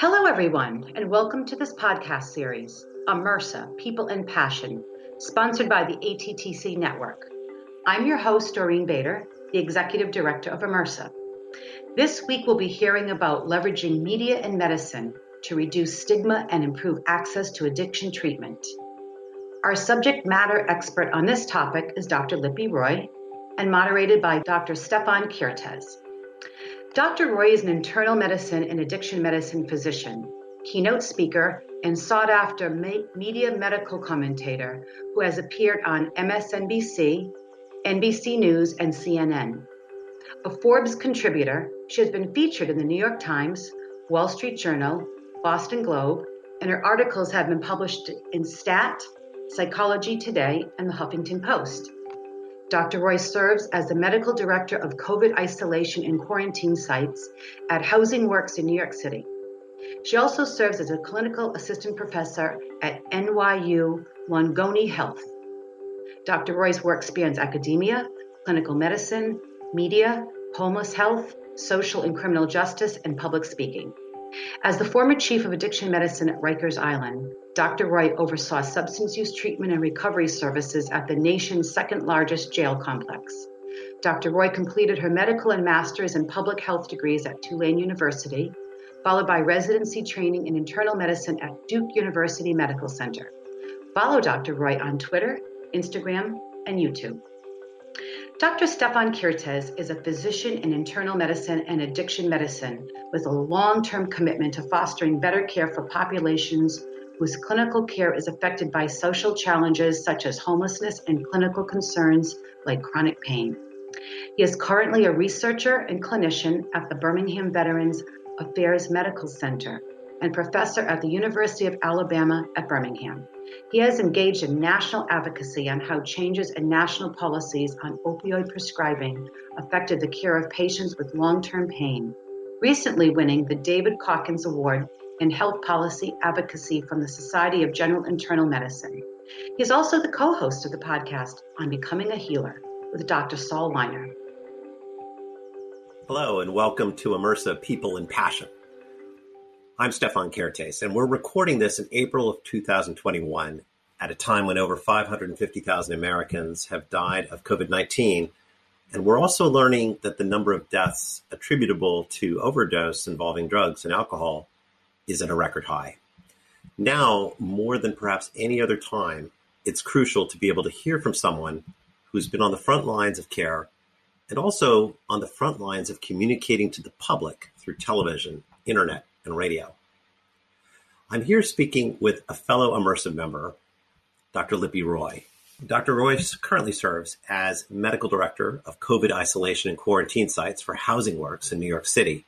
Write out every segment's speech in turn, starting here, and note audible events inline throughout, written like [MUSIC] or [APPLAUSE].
Hello, everyone, and welcome to this podcast series, AMERSA People and Passion, sponsored by the ATTC Network. I'm your host, Doreen Baeder, the Executive Director of AMERSA. This week, we'll be hearing about leveraging media and medicine to reduce stigma and improve access to addiction treatment. Our subject matter expert on this topic is Dr. Lipi Roy and moderated by Dr. Stefan Kertesz. Dr. Roy is an internal medicine and addiction medicine physician, keynote speaker, and sought after media medical commentator who has appeared on MSNBC, NBC News, and CNN. A Forbes contributor, she has been featured in the New York Times, Wall Street Journal, Boston Globe, and her articles have been published in Stat, Psychology Today, and the Huffington Post. Dr. Roy serves as the medical director of COVID isolation and quarantine sites at Housing Works in New York City. She also serves as a clinical assistant professor at NYU Langone Health. Dr. Roy's work spans academia, clinical medicine, media, homeless health, social and criminal justice, and public speaking. As the former chief of addiction medicine at Rikers Island, Dr. Roy oversaw substance use treatment and recovery services at the nation's second largest jail complex. Dr. Roy completed her medical and master's in public health degrees at Tulane University, followed by residency training in internal medicine at Duke University Medical Center. Follow Dr. Roy on Twitter, Instagram, and YouTube. Dr. Stefan Kertesz is a physician in internal medicine and addiction medicine with a long term commitment to fostering better care for populations whose clinical care is affected by social challenges such as homelessness and clinical concerns like chronic pain. He is currently a researcher and clinician at the Birmingham Veterans Affairs Medical Center and professor at the University of Alabama at Birmingham. He has engaged in national advocacy on how changes in national policies on opioid prescribing affected the care of patients with long term pain, recently winning the David Calkins Award in Health Policy Advocacy from the Society of General Internal Medicine. He is also the co host of the podcast on Becoming a Healer with Dr. Saul Weiner. Hello, and welcome to AMERSA People and Passion. I'm Stefan Kertesz, and we're recording this in April of 2021 at a time when over 550,000 Americans have died of COVID 19. And we're also learning that the number of deaths attributable to overdose involving drugs and alcohol is at a record high. Now, more than perhaps any other time, it's crucial to be able to hear from someone who's been on the front lines of care and also on the front lines of communicating to the public through television, internet, and radio. I'm here speaking with a fellow AMERSA member, Dr. Lipi Roy. Dr. Roy currently serves as medical director of COVID isolation and quarantine sites for Housing Works in New York City.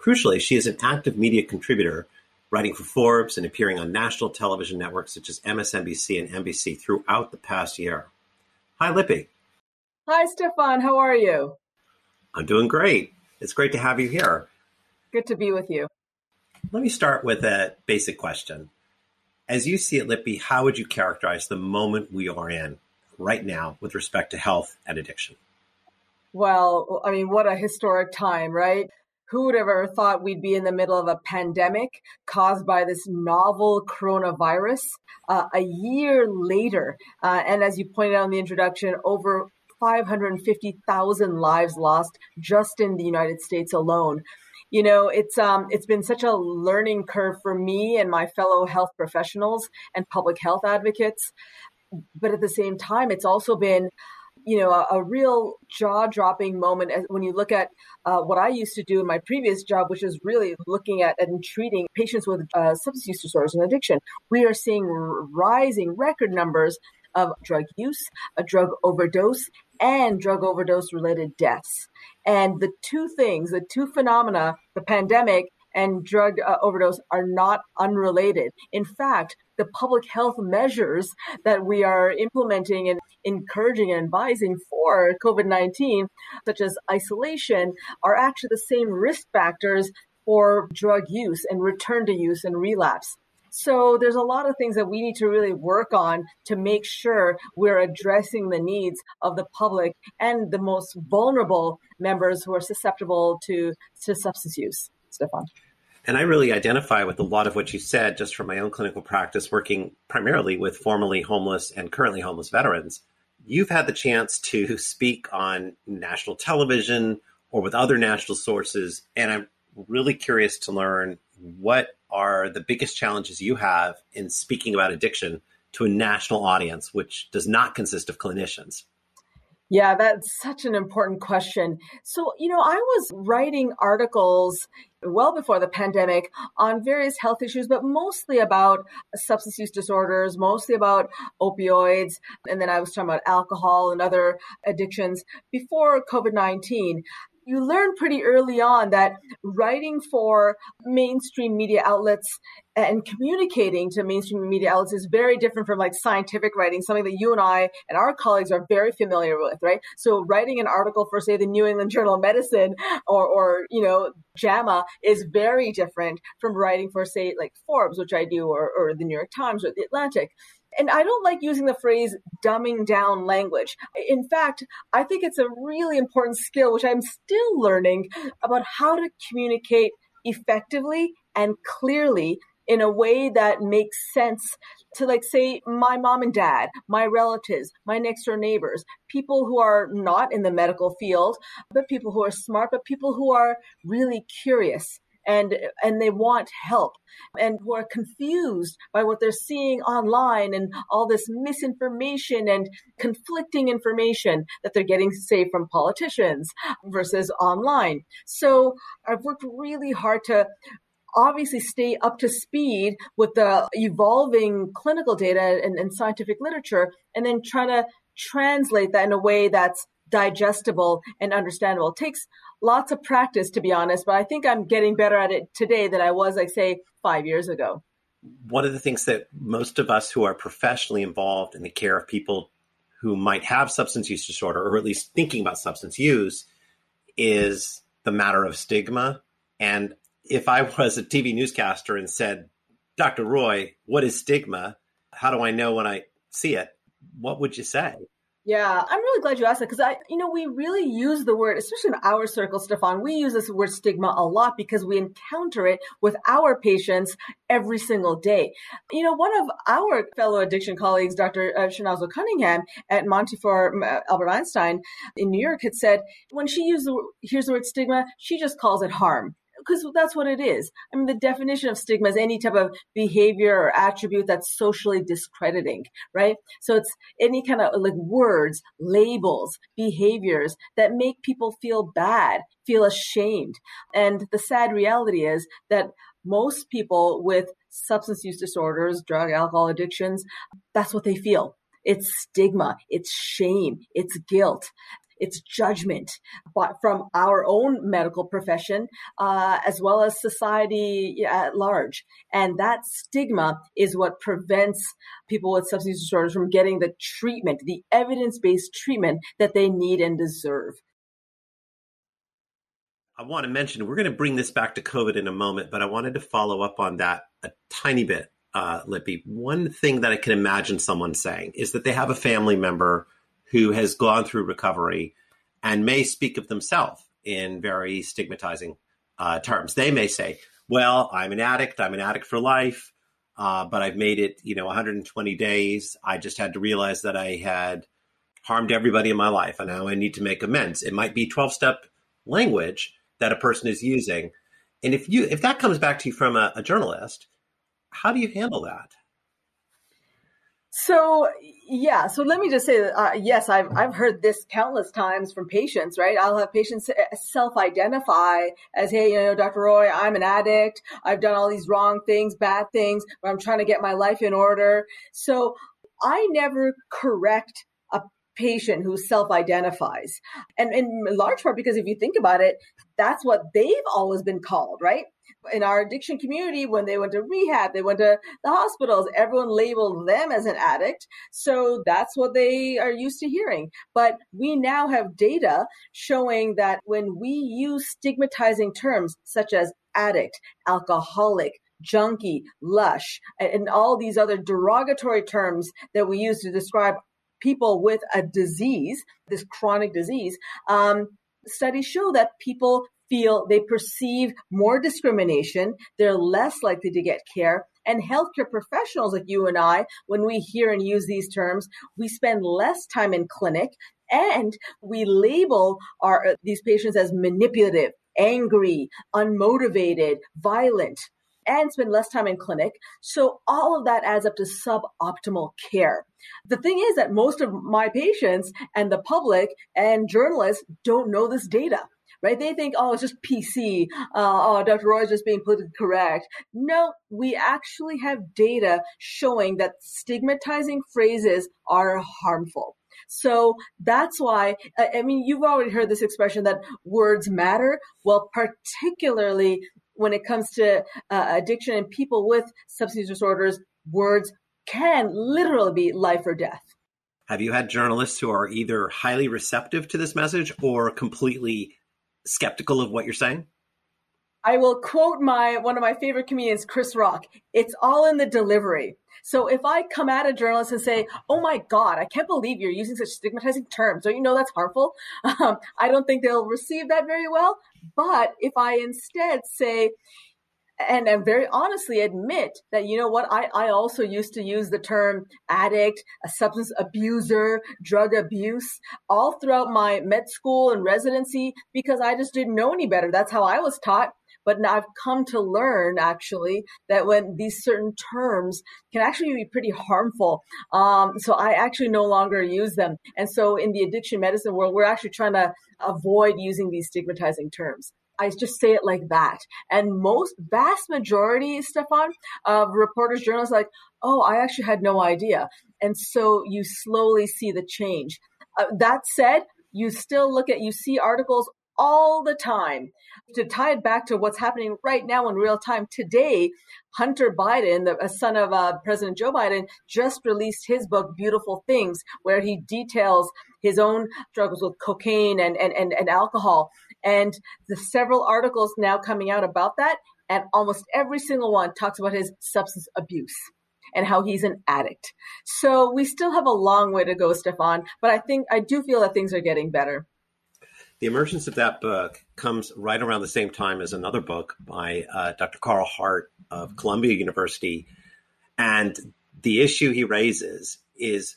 Crucially, she is an active media contributor, writing for Forbes and appearing on national television networks such as MSNBC and NBC throughout the past year. Hi, Lipi. Hi, Stefan. How are you? I'm doing great. It's great to have you here. Good to be with you. Let me start with a basic question. As you see it, Lipi, how would you characterize the moment we are in right now with respect to health and addiction? Well, I mean, what a historic time, right? Who would have ever thought we'd be in the middle of a pandemic caused by this novel coronavirus uh, a year later? Uh, and as you pointed out in the introduction, over 550,000 lives lost just in the United States alone you know it's um it's been such a learning curve for me and my fellow health professionals and public health advocates. But at the same time it's also been you know a, a real jaw-dropping moment when you look at uh, what i used to do in my previous job which is really looking at and treating patients with uh, substance use disorders and addiction. We are seeing rising record numbers of drug use a drug overdose and drug overdose related deaths and the two things, the two phenomena, the pandemic and drug uh, overdose, are not unrelated. In fact, the public health measures that we are implementing and encouraging and advising for COVID 19, such as isolation, are actually the same risk factors for drug use and return to use and relapse. So there's a lot of things that we need to really work on to make sure we're addressing the needs of the public and the most vulnerable members who are susceptible to, to substance use. Stefan. And I really identify with a lot of what you said just from my own clinical practice, working primarily with formerly homeless and currently homeless veterans. You've had the chance to speak on national television or with other national sources. And I'm really curious to learn what are the biggest challenges you have in speaking about addiction to a national audience, which does not consist of clinicians? Yeah, that's such an important question. So, you know, I was writing articles well before the pandemic on various health issues, but mostly about substance use disorders, mostly about opioids. And then I was talking about alcohol and other addictions before COVID 19 you learn pretty early on that writing for mainstream media outlets and communicating to mainstream media outlets is very different from like scientific writing, something that you and I and our colleagues are very familiar with, right? So writing an article for say the New England Journal of Medicine or, or you know, JAMA is very different from writing for say like Forbes, which I do, or, or the New York Times or the Atlantic. And I don't like using the phrase dumbing down language. In fact, I think it's a really important skill, which I'm still learning about how to communicate effectively and clearly in a way that makes sense to like say my mom and dad, my relatives, my next door neighbors, people who are not in the medical field, but people who are smart, but people who are really curious and and they want help and who are confused by what they're seeing online and all this misinformation and conflicting information that they're getting say from politicians versus online so i've worked really hard to obviously stay up to speed with the evolving clinical data and, and scientific literature and then try to translate that in a way that's digestible and understandable. It takes lots of practice, to be honest, but I think I'm getting better at it today than I was, like, say, five years ago. One of the things that most of us who are professionally involved in the care of people who might have substance use disorder, or at least thinking about substance use, is the matter of stigma. And if I was a TV newscaster and said, Dr. Roy, what is stigma? How do I know when I see it? What would you say? Yeah, I'm really glad you asked that because I, you know, we really use the word, especially in our circle, Stefan, we use this word stigma a lot because we encounter it with our patients every single day. You know, one of our fellow addiction colleagues, Dr. Uh, Chinazo Cunningham at Montefiore uh, Albert Einstein in New York had said when she used the, hears the word stigma, she just calls it harm because that's what it is. I mean, the definition of stigma is any type of behavior or attribute that's socially discrediting, right? So it's any kind of like words, labels, behaviors that make people feel bad, feel ashamed. And the sad reality is that most people with substance use disorders, drug, alcohol addictions, that's what they feel. It's stigma, it's shame, it's guilt it's judgment but from our own medical profession uh, as well as society at large. And that stigma is what prevents people with substance use disorders from getting the treatment, the evidence based treatment that they need and deserve. I want to mention, we're going to bring this back to COVID in a moment, but I wanted to follow up on that a tiny bit, uh, Lipi. One thing that I can imagine someone saying is that they have a family member who has gone through recovery and may speak of themselves in very stigmatizing uh, terms. They may say, "Well, I'm an addict. I'm an addict for life, uh, but I've made it, you know, 120 days. I just had to realize that I had harmed everybody in my life, and now I need to make amends." It might be 12 step language that a person is using, and if you if that comes back to you from a, a journalist, how do you handle that? So yeah, so let me just say that uh, yes, I've I've heard this countless times from patients. Right, I'll have patients self-identify as, "Hey, you know, Dr. Roy, I'm an addict. I've done all these wrong things, bad things, but I'm trying to get my life in order." So I never correct a patient who self-identifies, and in large part because if you think about it, that's what they've always been called, right? In our addiction community, when they went to rehab, they went to the hospitals, everyone labeled them as an addict. So that's what they are used to hearing. But we now have data showing that when we use stigmatizing terms such as addict, alcoholic, junkie, lush, and all these other derogatory terms that we use to describe people with a disease, this chronic disease, um, studies show that people feel they perceive more discrimination. They're less likely to get care. And healthcare professionals like you and I, when we hear and use these terms, we spend less time in clinic and we label our uh, these patients as manipulative, angry, unmotivated, violent and spend less time in clinic. So all of that adds up to suboptimal care. The thing is that most of my patients and the public and journalists don't know this data right? They think, oh, it's just PC. Uh, oh, Dr. Roy is just being politically correct. No, we actually have data showing that stigmatizing phrases are harmful. So that's why, I mean, you've already heard this expression that words matter. Well, particularly when it comes to uh, addiction and people with substance disorders, words can literally be life or death. Have you had journalists who are either highly receptive to this message or completely skeptical of what you're saying? I will quote my one of my favorite comedians, Chris Rock. It's all in the delivery. So if I come at a journalist and say, "Oh my God, I can't believe you're using such stigmatizing terms," don't you know that's harmful? [LAUGHS] Um, I don't think they'll receive that very well. But if I instead say, and, and very honestly admit that you know what I, I also used to use the term addict a substance abuser drug abuse all throughout my med school and residency because i just didn't know any better that's how i was taught but now I've come to learn actually that when these certain terms can actually be pretty harmful. Um, so I actually no longer use them. And so in the addiction medicine world, we're actually trying to avoid using these stigmatizing terms. I just say it like that. And most vast majority, Stefan, of reporters, journalists like, oh, I actually had no idea. And so you slowly see the change. Uh, that said, you still look at, you see articles all the time. To tie it back to what's happening right now in real time today, Hunter Biden, the son of uh, President Joe Biden, just released his book, Beautiful Things, where he details his own struggles with cocaine and, and, and, and alcohol. And the several articles now coming out about that, and almost every single one talks about his substance abuse and how he's an addict. So we still have a long way to go, Stefan, but I think I do feel that things are getting better. The emergence of that book comes right around the same time as another book by uh, Dr. Carl Hart of Columbia University. And the issue he raises is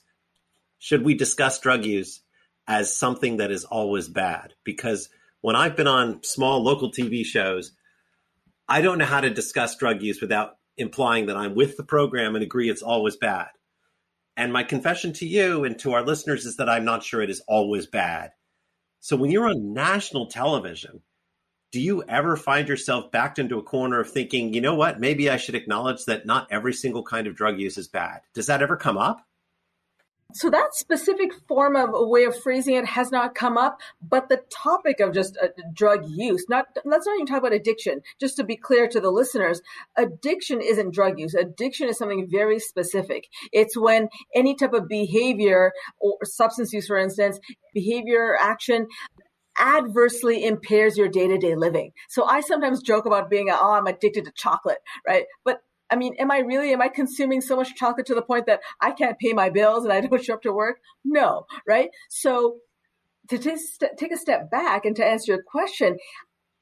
should we discuss drug use as something that is always bad? Because when I've been on small local TV shows, I don't know how to discuss drug use without implying that I'm with the program and agree it's always bad. And my confession to you and to our listeners is that I'm not sure it is always bad. So when you're on national television, do you ever find yourself backed into a corner of thinking, you know what, maybe I should acknowledge that not every single kind of drug use is bad? Does that ever come up? So that specific form of a way of phrasing it has not come up, but the topic of just uh, drug use, not let's not even talk about addiction. Just to be clear to the listeners, addiction isn't drug use. Addiction is something very specific. It's when any type of behavior or substance use, for instance, behavior action adversely impairs your day-to-day living. So I sometimes joke about being, oh, I'm addicted to chocolate, right? But I mean, am I really, am I consuming so much chocolate to the point that I can't pay my bills and I don't [LAUGHS] show up to work? No, right? So to take, take a step back and to answer your question,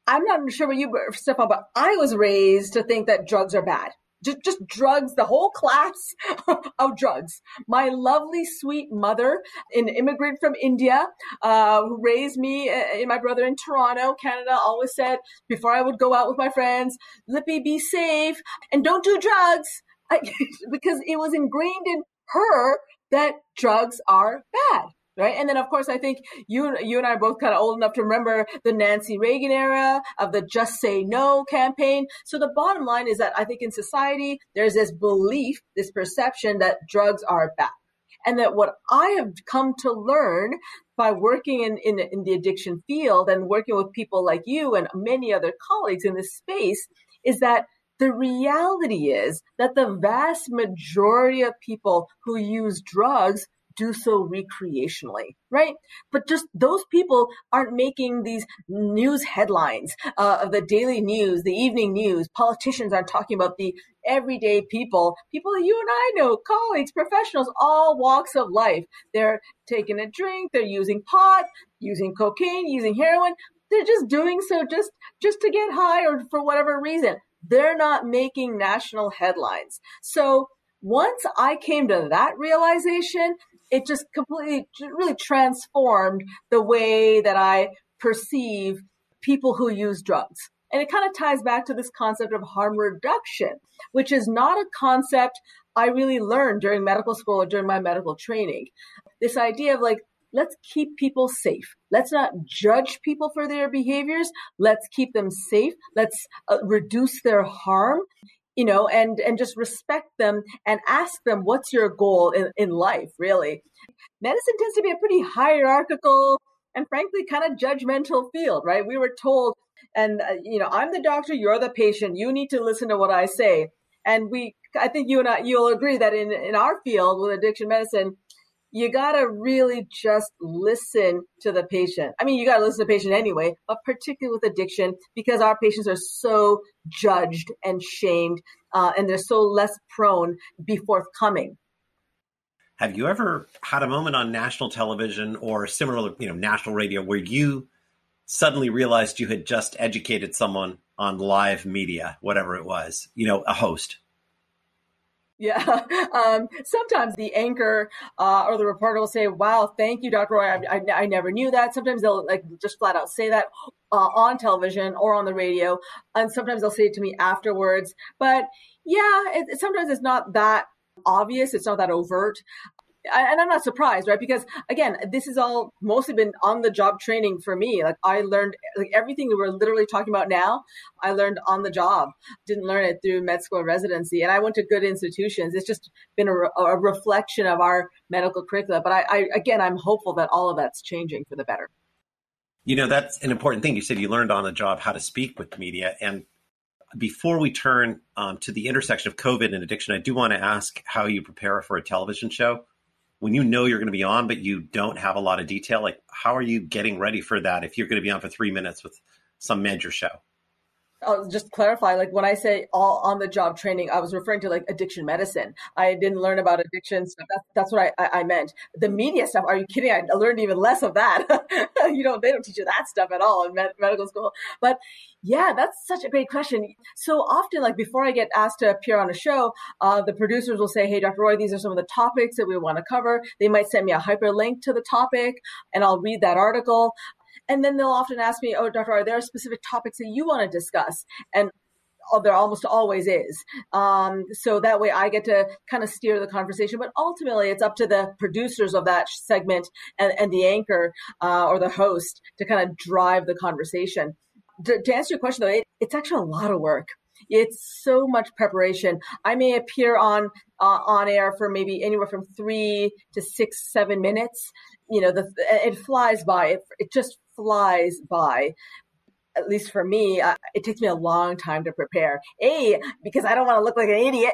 I'm not sure what you, Stefan, but I was raised to think that drugs are bad just, just drugs, the whole class [LAUGHS] of drugs. My lovely, sweet mother, an immigrant from India, uh, who raised me uh, and my brother in Toronto, Canada, always said before I would go out with my friends, Lipi, be safe and don't do drugs. [LAUGHS] Because it was ingrained in her that drugs are bad right? And then, of course, I think you you and I are both kind of old enough to remember the Nancy Reagan era of the "Just Say No" campaign. So the bottom line is that I think in society there's this belief, this perception that drugs are bad, and that what I have come to learn by working in, in, in the addiction field and working with people like you and many other colleagues in this space is that the reality is that the vast majority of people who use drugs do so recreationally, right? But just those people aren't making these news headlines uh, of the daily news, the evening news. Politicians aren't talking about the everyday people, people that you and I know, colleagues, professionals, all walks of life. They're taking a drink, they're using pot, using cocaine, using heroin. they're just doing so just just to get high or for whatever reason. They're not making national headlines. So once I came to that realization, it just completely really transformed the way that I perceive people who use drugs. And it kind of ties back to this concept of harm reduction, which is not a concept I really learned during medical school or during my medical training. This idea of like, let's keep people safe. Let's not judge people for their behaviors. Let's keep them safe. Let's uh, reduce their harm, you know, and, and just respect them and ask them, what's your goal in, in life, really? Medicine tends to be a pretty hierarchical and frankly kind of judgmental field, right? We were told, and, uh, you know, I'm the doctor, you're the patient, you need to listen to what I say. And we, I think you and I, you'll agree that in, in our field with addiction medicine, you gotta really just listen to the patient. I mean, you gotta listen to the patient anyway, but particularly with addiction, because our patients are so judged and shamed, uh, and they're so less prone to be forthcoming. Have you ever had a moment on national television or similar, you know, national radio where you suddenly realized you had just educated someone on live media, whatever it was, you know, a host? Yeah. [LAUGHS] Um, sometimes the anchor uh, or the reporter will say, "Wow, thank you, Dr. Roy. I, I, I, never knew that." Sometimes they'll like just flat out say that uh, on television or on the radio, and sometimes they'll say it to me afterwards. But yeah, it, sometimes it's not that obvious. It's not that overt and I'm not surprised, right? Because again, this has all mostly been on the job training for me. Like I learned like everything that we're literally talking about now, I learned on the job. Didn't learn it through med school residency, and I went to good institutions. It's just been a, a reflection of our medical curricula. But I, I, again, I'm hopeful that all of that's changing for the better. You know, that's an important thing. You said you learned on the job how to speak with media, and before we turn um, to the intersection of COVID and addiction, I do want to ask how you prepare for a television show when you know you're going to be on, but you don't have a lot of detail, like how are you getting ready for that if you're going to be on for three minutes with some major show? I'll just clarify, like when I say all on the job training, I was referring to like addiction medicine. I didn't learn about addiction stuff. That's, that's what I, I, meant. The media stuff, are you kidding? I learned even less of that. [LAUGHS] you know, they don't teach you that stuff at all in med- medical school. But yeah, that's such a great question. So often, like before I get asked to appear on a show, uh, the producers will say, Hey, Dr. Roy, these are some of the topics that we want to cover. They might send me a hyperlink to the topic and I'll read that article. And then they'll often ask me, oh, Dr. are there specific topics that you want to discuss? And there almost always is. Um, so that way I get to kind of steer the conversation. But ultimately, it's up to the producers of that segment and, and the anchor uh, or the host to kind of drive the conversation. To, to answer your question, though, it, it's actually a lot of work. It's so much preparation. I may appear on uh, on air for maybe anywhere from three to six, seven minutes. You know, the, it flies by. It, it just flies by at least for me, uh, it takes me a long time to prepare. A, because I don't want to look like an idiot,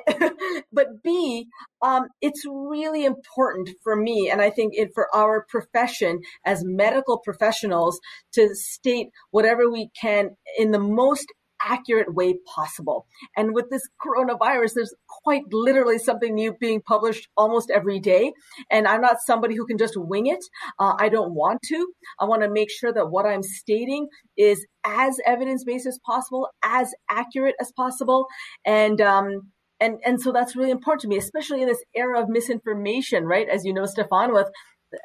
[LAUGHS] but B, um, it's really important for me, and I think it, for our profession as medical professionals to state whatever we can in the most accurate way possible. And with this coronavirus, there's quite literally something new being published almost every day. And I'm not somebody who can just wing it. Uh, I don't want to. I want to make sure that what I'm stating is as evidence based as possible, as accurate as possible. And, um, and and so that's really important to me, especially in this era of misinformation, right? As you know, Stefan, with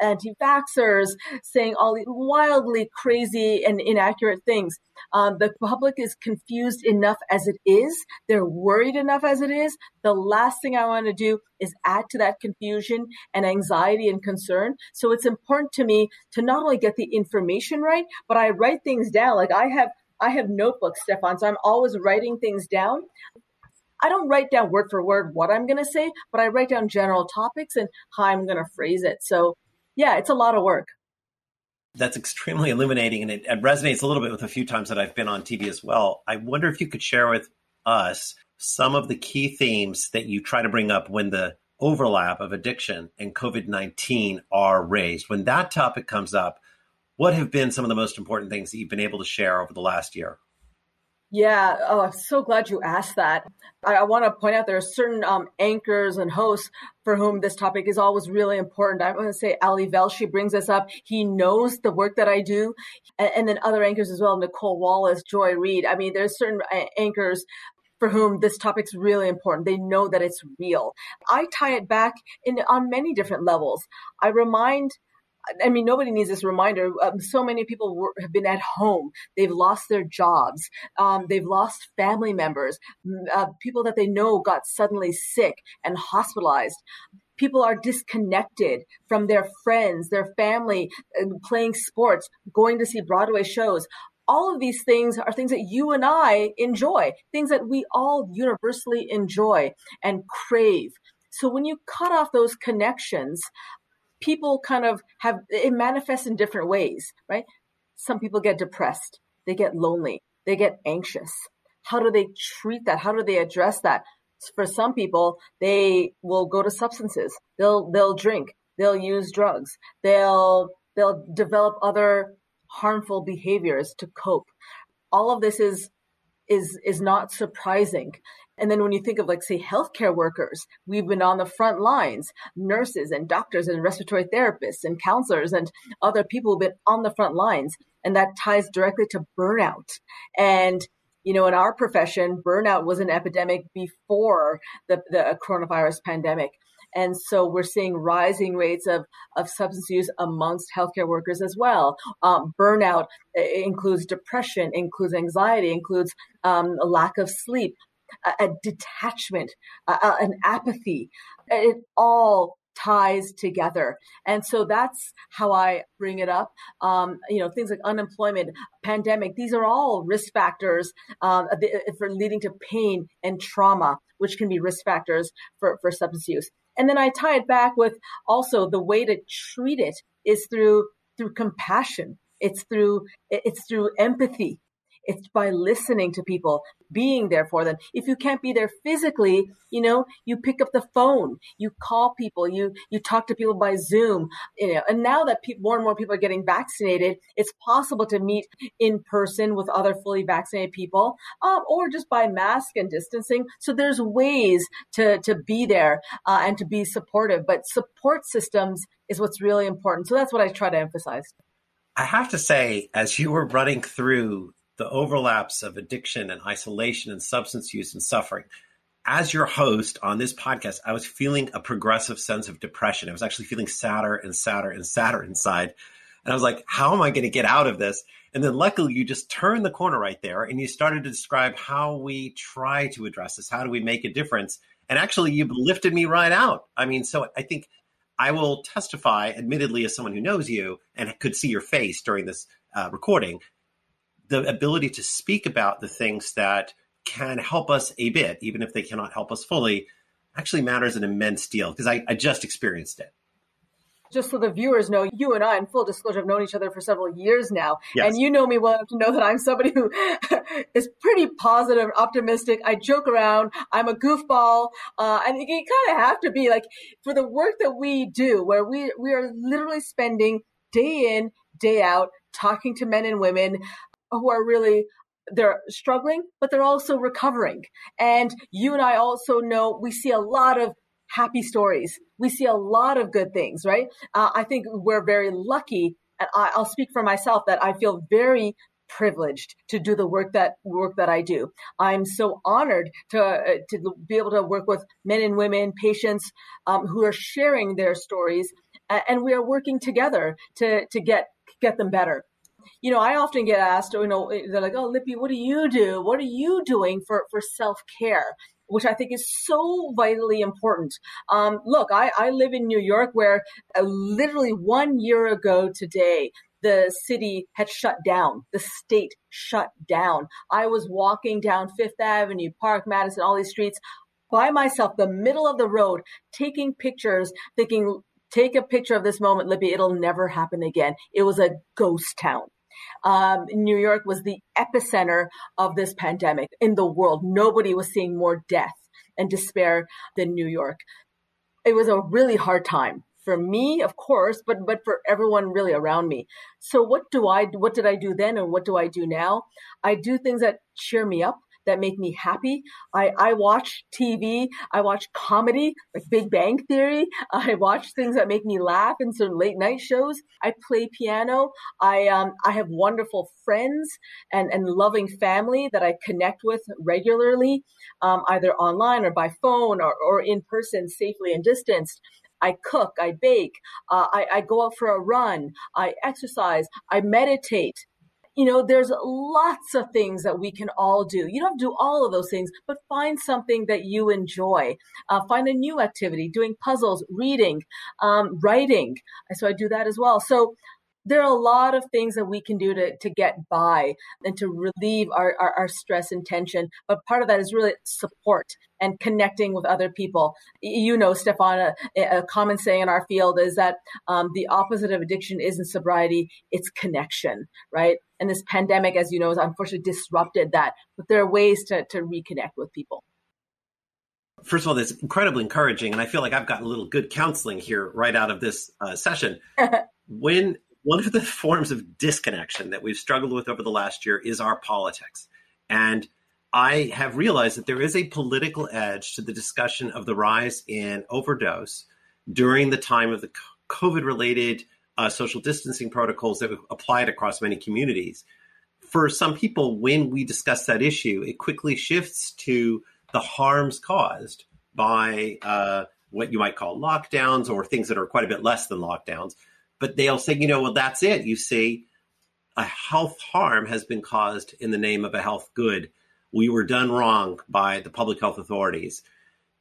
anti-vaxxers saying all these wildly crazy and inaccurate things. Um, the public is confused enough as it is. They're worried enough as it is. The last thing I want to do is add to that confusion and anxiety and concern. So it's important to me to not only get the information right, but I write things down. Like I have, I have notebooks, Stefan, so I'm always writing things down. I don't write down word for word what I'm going to say, but I write down general topics and how I'm going to phrase it. So yeah, it's a lot of work. That's extremely illuminating, and it, it, resonates a little bit with a few times that I've been on TV as well. I wonder if you could share with us some of the key themes that you try to bring up when the overlap of addiction and COVID 19 are raised. When that topic comes up, what have been some of the most important things that you've been able to share over the last year? Yeah, oh, I'm so glad you asked that. I, I want to point out there are certain um, anchors and hosts for whom this topic is always really important. I want to say Ali Velshi brings us up. He knows the work that I do. And, and then other anchors as well, Nicolle Wallace, Joy Reid. I mean, there's certain uh, anchors for whom this topic's really important. They know that it's real. I tie it back in on many different levels. I remind I mean, nobody needs this reminder. Um, so many people were, have been at home. They've lost their jobs. Um, they've lost family members. Uh, people that they know got suddenly sick and hospitalized. People are disconnected from their friends, their family, playing sports, going to see Broadway shows. All of these things are things that you and I enjoy, things that we all universally enjoy and crave. So when you cut off those connections, people kind of have it manifests in different ways, right? Some people get depressed, they get lonely, they get anxious. How do they treat that? How do they address that? For some people, they will go to substances. They'll they'll drink, they'll use drugs, they'll they'll develop other harmful behaviors to cope. All of this is is is not surprising. And then when you think of like say healthcare workers, we've been on the front lines, nurses and doctors and respiratory therapists and counselors and other people have been on the front lines. And that ties directly to burnout. And you know, in our profession, burnout was an epidemic before the, the coronavirus pandemic. And so we're seeing rising rates of, of substance use amongst healthcare workers as well. Um, burnout includes depression, includes anxiety, includes um, lack of sleep, a, a detachment, a, an apathy. It all ties together. And so that's how I bring it up. Um, you know, things like unemployment, pandemic, these are all risk factors um, for leading to pain and trauma, which can be risk factors for, for substance use. And then I tie it back with also the way to treat it is through through compassion. It's through it's through empathy. It's by listening to people, being there for them. If you can't be there physically, you know, you pick up the phone, you call people, you you talk to people by Zoom, you know. And now that pe- more and more people are getting vaccinated, it's possible to meet in person with other fully vaccinated people, um, or just by mask and distancing. So there's ways to to be there uh, and to be supportive. But support systems is what's really important. So that's what I try to emphasize. I have to say, as you were running through the overlaps of addiction and isolation and substance use and suffering. As your host on this podcast, I was feeling a progressive sense of depression. I was actually feeling sadder and sadder and sadder inside. And I was like, how am I going to get out of this? And then luckily you just turned the corner right there and you started to describe how we try to address this. How do we make a difference? And actually you lifted me right out. I mean, so I think I will testify, admittedly, as someone who knows you and could see your face during this uh, recording, the ability to speak about the things that can help us a bit, even if they cannot help us fully, actually matters an immense deal because I, I just experienced it just so the viewers know, you and I, in full disclosure, have known each other for several years now. Yes. And you know me well enough to know that I'm somebody who [LAUGHS] is pretty positive, optimistic. I joke around. I'm a goofball. Uh, and you kind of have to be like for the work that we do, where we, we are literally spending day in, day out, talking to men and women who are really they're struggling, but they're also recovering. And you and I also know we see a lot of happy stories. We see a lot of good things, right? Uh, I think we're very lucky, and I, I'll speak for myself that I feel very privileged to do the work that work that I do. I'm so honored to uh, to be able to work with men and women, patients um, who are sharing their stories, and we are working together to to get get them better you know, I often get asked, you know, they're like, oh, Lipi, what do you do? What are you doing for, for self care? Which I think is so vitally important. Um, look, I, I live in New York where uh, literally one year ago today, the city had shut down. The state shut down. I was walking down Fifth Avenue, Park, Madison, all these streets by myself, the middle of the road, taking pictures, thinking, take a picture of this moment, Lipi. It'll never happen again. It was a ghost town. Um, New York was the epicenter of this pandemic in the world. Nobody was seeing more death and despair than New York. It was a really hard time for me, of course, but but for everyone really around me. So what do I what did I do then and what do I do now? I do things that cheer me up that make me happy. I, I watch TV. I watch comedy, like Big Bang Theory. [LAUGHS] I watch things that make me laugh in some late night shows. I play piano. I, um, I have wonderful friends and, and loving family that I connect with regularly, um, either online or by phone or, or in person, safely and distanced. I cook, I bake, uh, I, I go out for a run, I exercise, I meditate you know, there's lots of things that we can all do. You don't have to do all of those things, but find something that you enjoy. Uh, find a new activity, doing puzzles, reading, um, writing. So I do that as well. So there are a lot of things that we can do to, to get by and to relieve our, our, our, stress and tension. But part of that is really support and connecting with other people. You know, Stefan, a, a common saying in our field is that um, the opposite of addiction isn't sobriety, it's connection, right? And this pandemic, as you know, has unfortunately disrupted that. But there are ways to, to reconnect with people first of all, that's incredibly encouraging, and I feel like I've gotten a little good counseling here right out of this uh, session. [LAUGHS] when one of the forms of disconnection that we've struggled with over the last year is our politics. And I have realized that there is a political edge to the discussion of the rise in overdose during the time of the COVID related uh, social distancing protocols that applied across many communities. For some people, when we discuss that issue, it quickly shifts to the harms caused by uh, what you might call lockdowns or things that are quite a bit less than lockdowns but they'll say, you know, well, that's it. You see, a health harm has been caused in the name of a health good. We were done wrong by the public health authorities.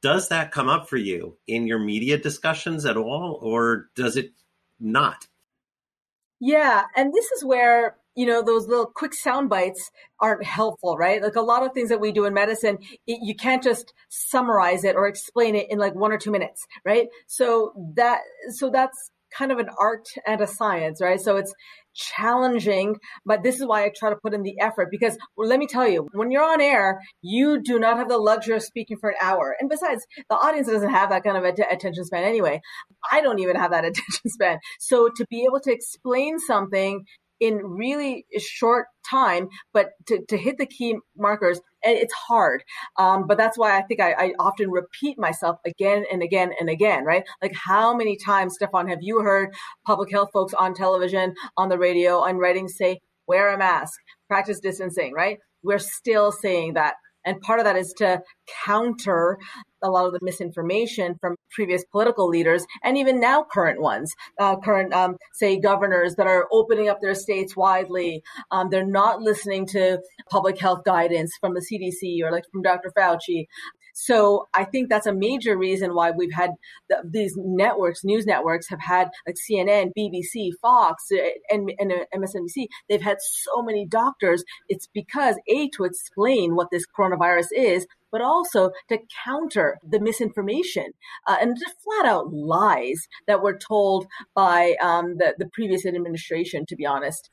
Does that come up for you in your media discussions at all, or does it not? Yeah, and this is where you know those little quick sound bites aren't helpful right like a lot of things that we do in medicine it, you can't just summarize it or explain it in like one or two minutes right so that so that's kind of an art and a science, right? So it's challenging, but this is why I try to put in the effort because well, let me tell you, when you're on air, you do not have the luxury of speaking for an hour. And besides, the audience doesn't have that kind of attention span anyway. I don't even have that [LAUGHS] attention span. So to be able to explain something in really short time, but to, to hit the key markers, it's hard. Um, but that's why I think I, I, often repeat myself again and again and again, right? Like how many times, Stefan, have you heard public health folks on television, on the radio, on writing say, wear a mask, practice distancing, right? We're still saying that and part of that is to counter a lot of the misinformation from previous political leaders and even now current ones, uh, current, um, say, governors that are opening up their states widely. Um, they're not listening to public health guidance from the CDC or like from Dr. Fauci. So I think that's a major reason why we've had the, these networks, news networks have had like CNN, BBC, Fox, and, and uh, MSNBC. They've had so many doctors. It's because A, to explain what this coronavirus is, but also to counter the misinformation uh, and just flat out lies that were told by um, the, the previous administration, to be honest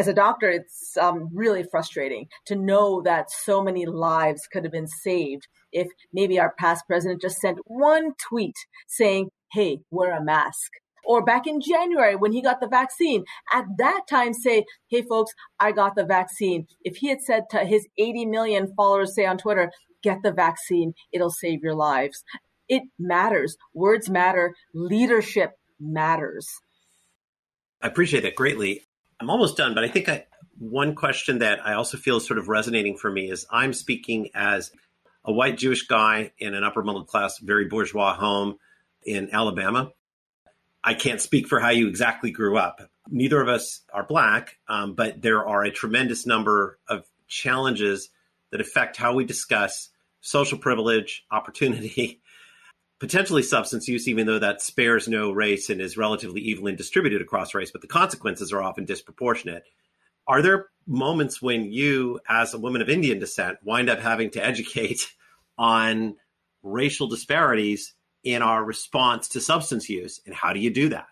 as a doctor, it's um, really frustrating to know that so many lives could have been saved if maybe our past president just sent one tweet saying, hey, wear a mask. Or back in January when he got the vaccine, at that time say, hey folks, I got the vaccine. If he had said to his 80 million followers, say on Twitter, get the vaccine, it'll save your lives. It matters. Words matter. Leadership matters. I appreciate that greatly. I'm almost done, but I think I, one question that I also feel is sort of resonating for me is I'm speaking as a white Jewish guy in an upper middle class, very bourgeois home in Alabama. I can't speak for how you exactly grew up. Neither of us are black, um, but there are a tremendous number of challenges that affect how we discuss social privilege, opportunity, potentially substance use, even though that spares no race and is relatively evenly distributed across race, but the consequences are often disproportionate. Are there moments when you, as a woman of Indian descent, wind up having to educate [LAUGHS] on racial disparities in our response to substance use? And how do you do that?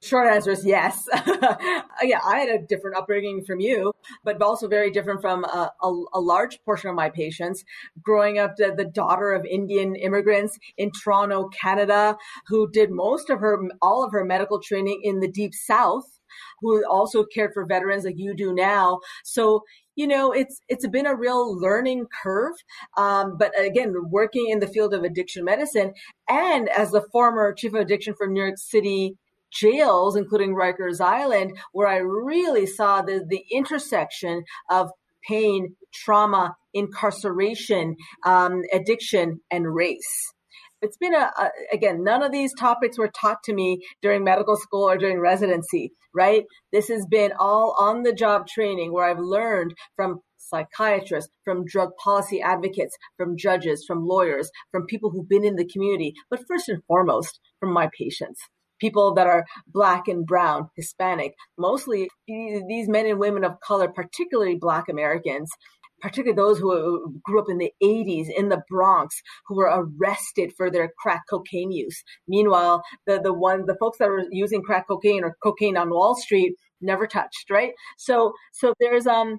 Short answer is yes. [LAUGHS] yeah, I had a different upbringing from you, but also very different from a, a, a large portion of my patients. Growing up, the, the, daughter of Indian immigrants in Toronto, Canada, who did most of her, all of her medical training in the deep south, who also cared for veterans like you do now. So, you know, it's it's been a real learning curve. Um, but again, working in the field of addiction medicine, and as the former chief of addiction for New York City jails, including Rikers Island, where I really saw the, the intersection of pain, trauma, incarceration, um, addiction, and race. It's been a, a, again, none of these topics were taught to me during medical school or during residency, right? This has been all on the job training where I've learned from psychiatrists, from drug policy advocates, from judges, from lawyers, from people who've been in the community, but first and foremost, from my patients people that are black and brown, Hispanic, mostly these men and women of color, particularly black Americans, particularly those who grew up in the 80s in the Bronx, who were arrested for their crack cocaine use. Meanwhile, the, the one, the folks that were using crack cocaine or cocaine on Wall Street never touched, right? So, so there's, um,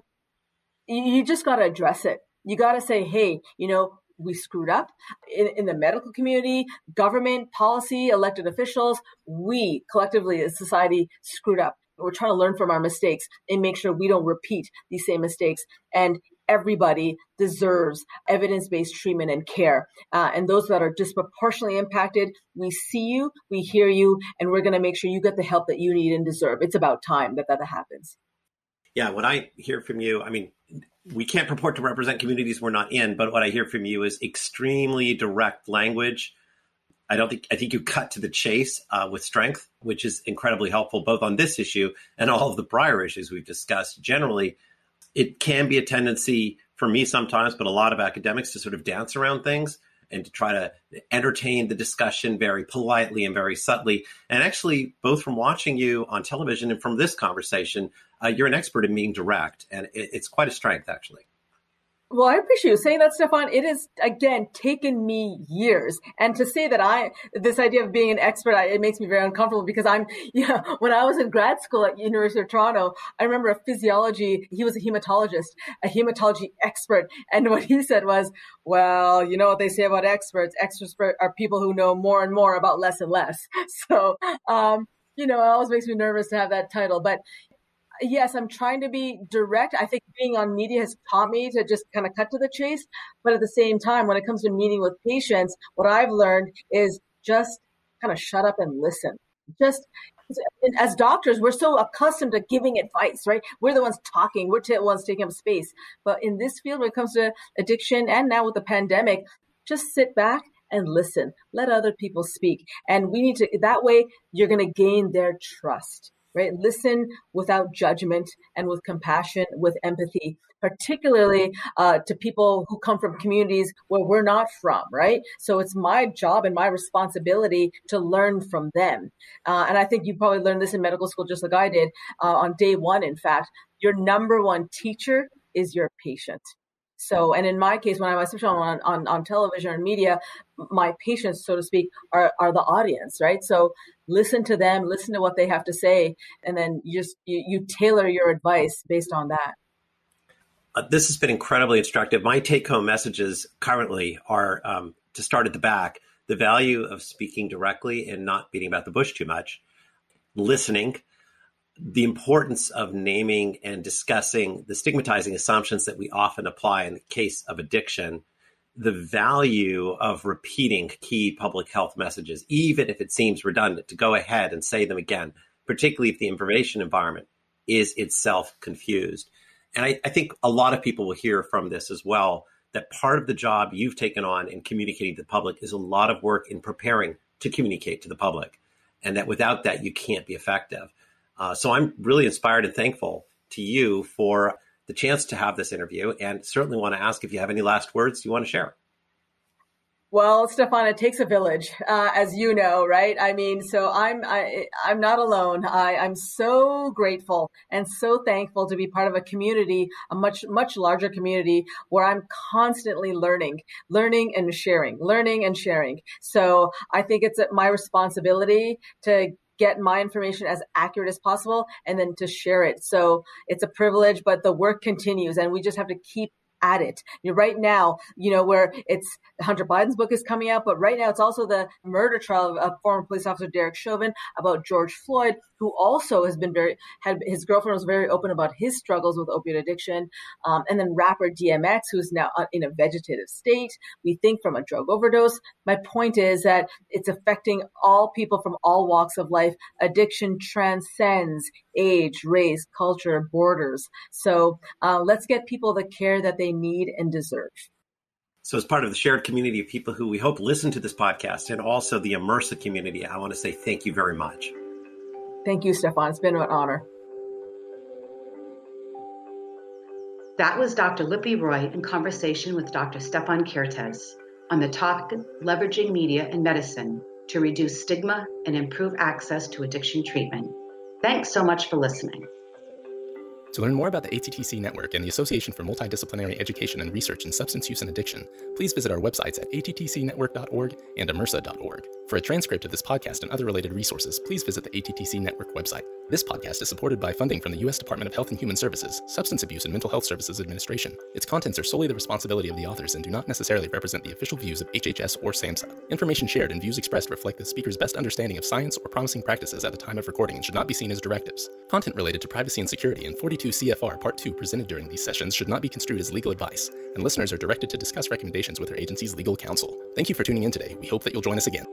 you, you just got to address it. You got to say, hey, you know, we screwed up in, in the medical community, government, policy, elected officials. We collectively as society screwed up. We're trying to learn from our mistakes and make sure we don't repeat these same mistakes. And everybody deserves evidence based treatment and care. Uh, and those that are disproportionately impacted, we see you, we hear you, and we're going to make sure you get the help that you need and deserve. It's about time that that happens. Yeah, what I hear from you, I mean, we can't purport to represent communities we're not in, but what I hear from you is extremely direct language. I don't think I think you cut to the chase uh, with strength, which is incredibly helpful both on this issue and all of the prior issues we've discussed. Generally, it can be a tendency for me sometimes, but a lot of academics to sort of dance around things and to try to entertain the discussion very politely and very subtly. And actually, both from watching you on television and from this conversation, uh, you're an expert in being direct, and it, it's quite a strength, actually. Well, I appreciate you saying that, Stefan. It has again taken me years, and to say that I this idea of being an expert, I, it makes me very uncomfortable because I'm, [LAUGHS] yeah. when I was in grad school at University of Toronto, I remember a physiology. He was a hematologist, a hematology expert, and what he said was, "Well, you know what they say about experts. Experts are people who know more and more about less and less." [LAUGHS] So, um, you know, it always makes me nervous to have that title, but yes, I'm trying to be direct. I think being on media has taught me to just kind of cut to the chase. But at the same time, when it comes to meeting with patients, what I've learned is just kind of shut up and listen. Just as doctors, we're so accustomed to giving advice, right? We're the ones talking, we're the ones taking up space. But in this field, when it comes to addiction and now with the pandemic, just sit back and listen. Let other people speak. And we need to, that way, you're going to gain their trust right? Listen without judgment and with compassion, with empathy, particularly uh, to people who come from communities where we're not from, right? So it's my job and my responsibility to learn from them. Uh, and I think you probably learned this in medical school just like I did uh, on day one, in fact. Your number one teacher is your patient. So, and in my case, when I'm on, on, on television and media, my patients, so to speak, are, are the audience, right? So listen to them, listen to what they have to say, and then you just, you, you tailor your advice based on that. Uh, this has been incredibly instructive. My take home messages currently are um, to start at the back the value of speaking directly and not beating about the bush too much, listening, the importance of naming and discussing the stigmatizing assumptions that we often apply in the case of addiction, the value of repeating key public health messages, even if it seems redundant, to go ahead and say them again, particularly if the information environment is itself confused. And I, I think a lot of people will hear from this as well that part of the job you've taken on in communicating to the public is a lot of work in preparing to communicate to the public. And that without that, you can't be effective. Uh, so I'm really inspired and thankful to you for the chance to have this interview and certainly want to ask if you have any last words you want to share. Well, Stefan, it takes a village, uh, as you know, right? I mean, so I'm I, I'm not alone. I, I'm so grateful and so thankful to be part of a community, a much much larger community where I'm constantly learning, learning and sharing, learning and sharing. So I think it's my responsibility to get my information as accurate as possible and then to share it. So it's a privilege, but the work continues and we just have to keep at it. You know, right now, you know, where it's Hunter Biden's book is coming out, but right now it's also the murder trial of former police officer Derek Chauvin about George Floyd, who also has been very had his girlfriend was very open about his struggles with opioid addiction, um, and then rapper DMX, who's now uh, in a vegetative state. We think from a drug overdose. My point is that it's affecting all people from all walks of life. Addiction transcends age, race, culture, borders. So uh, let's get people the care that they need and deserve. So, as part of the shared community of people who we hope listen to this podcast and also the AMERSA community, I want to say thank you very much. Thank you, Stefan. It's been an honor. That was Dr. Lipi Roy in conversation with Dr. Stefan Kertesz on the topic leveraging media and medicine to reduce stigma and improve access to addiction treatment. Thanks so much for listening. To learn more about the ATTC network and the Association for Multidisciplinary Education and Research in Substance Use and Addiction, please visit our websites at attcnetwork.org and amersa.org. For a transcript of this podcast and other related resources, please visit the ATTC network website. This podcast is supported by funding from the U.S. Department of Health and Human Services, Substance Abuse and Mental Health Services Administration. Its contents are solely the responsibility of the authors and do not necessarily represent the official views of HHS or SAMHSA. Information shared and views expressed reflect the speaker's best understanding of science or promising practices at the time of recording and should not be seen as directives. Content related to privacy and security in 42 CFR Part 2 presented during these sessions should not be construed as legal advice, and listeners are directed to discuss recommendations with their agency's legal counsel. Thank you for tuning in today. We hope that you'll join us again.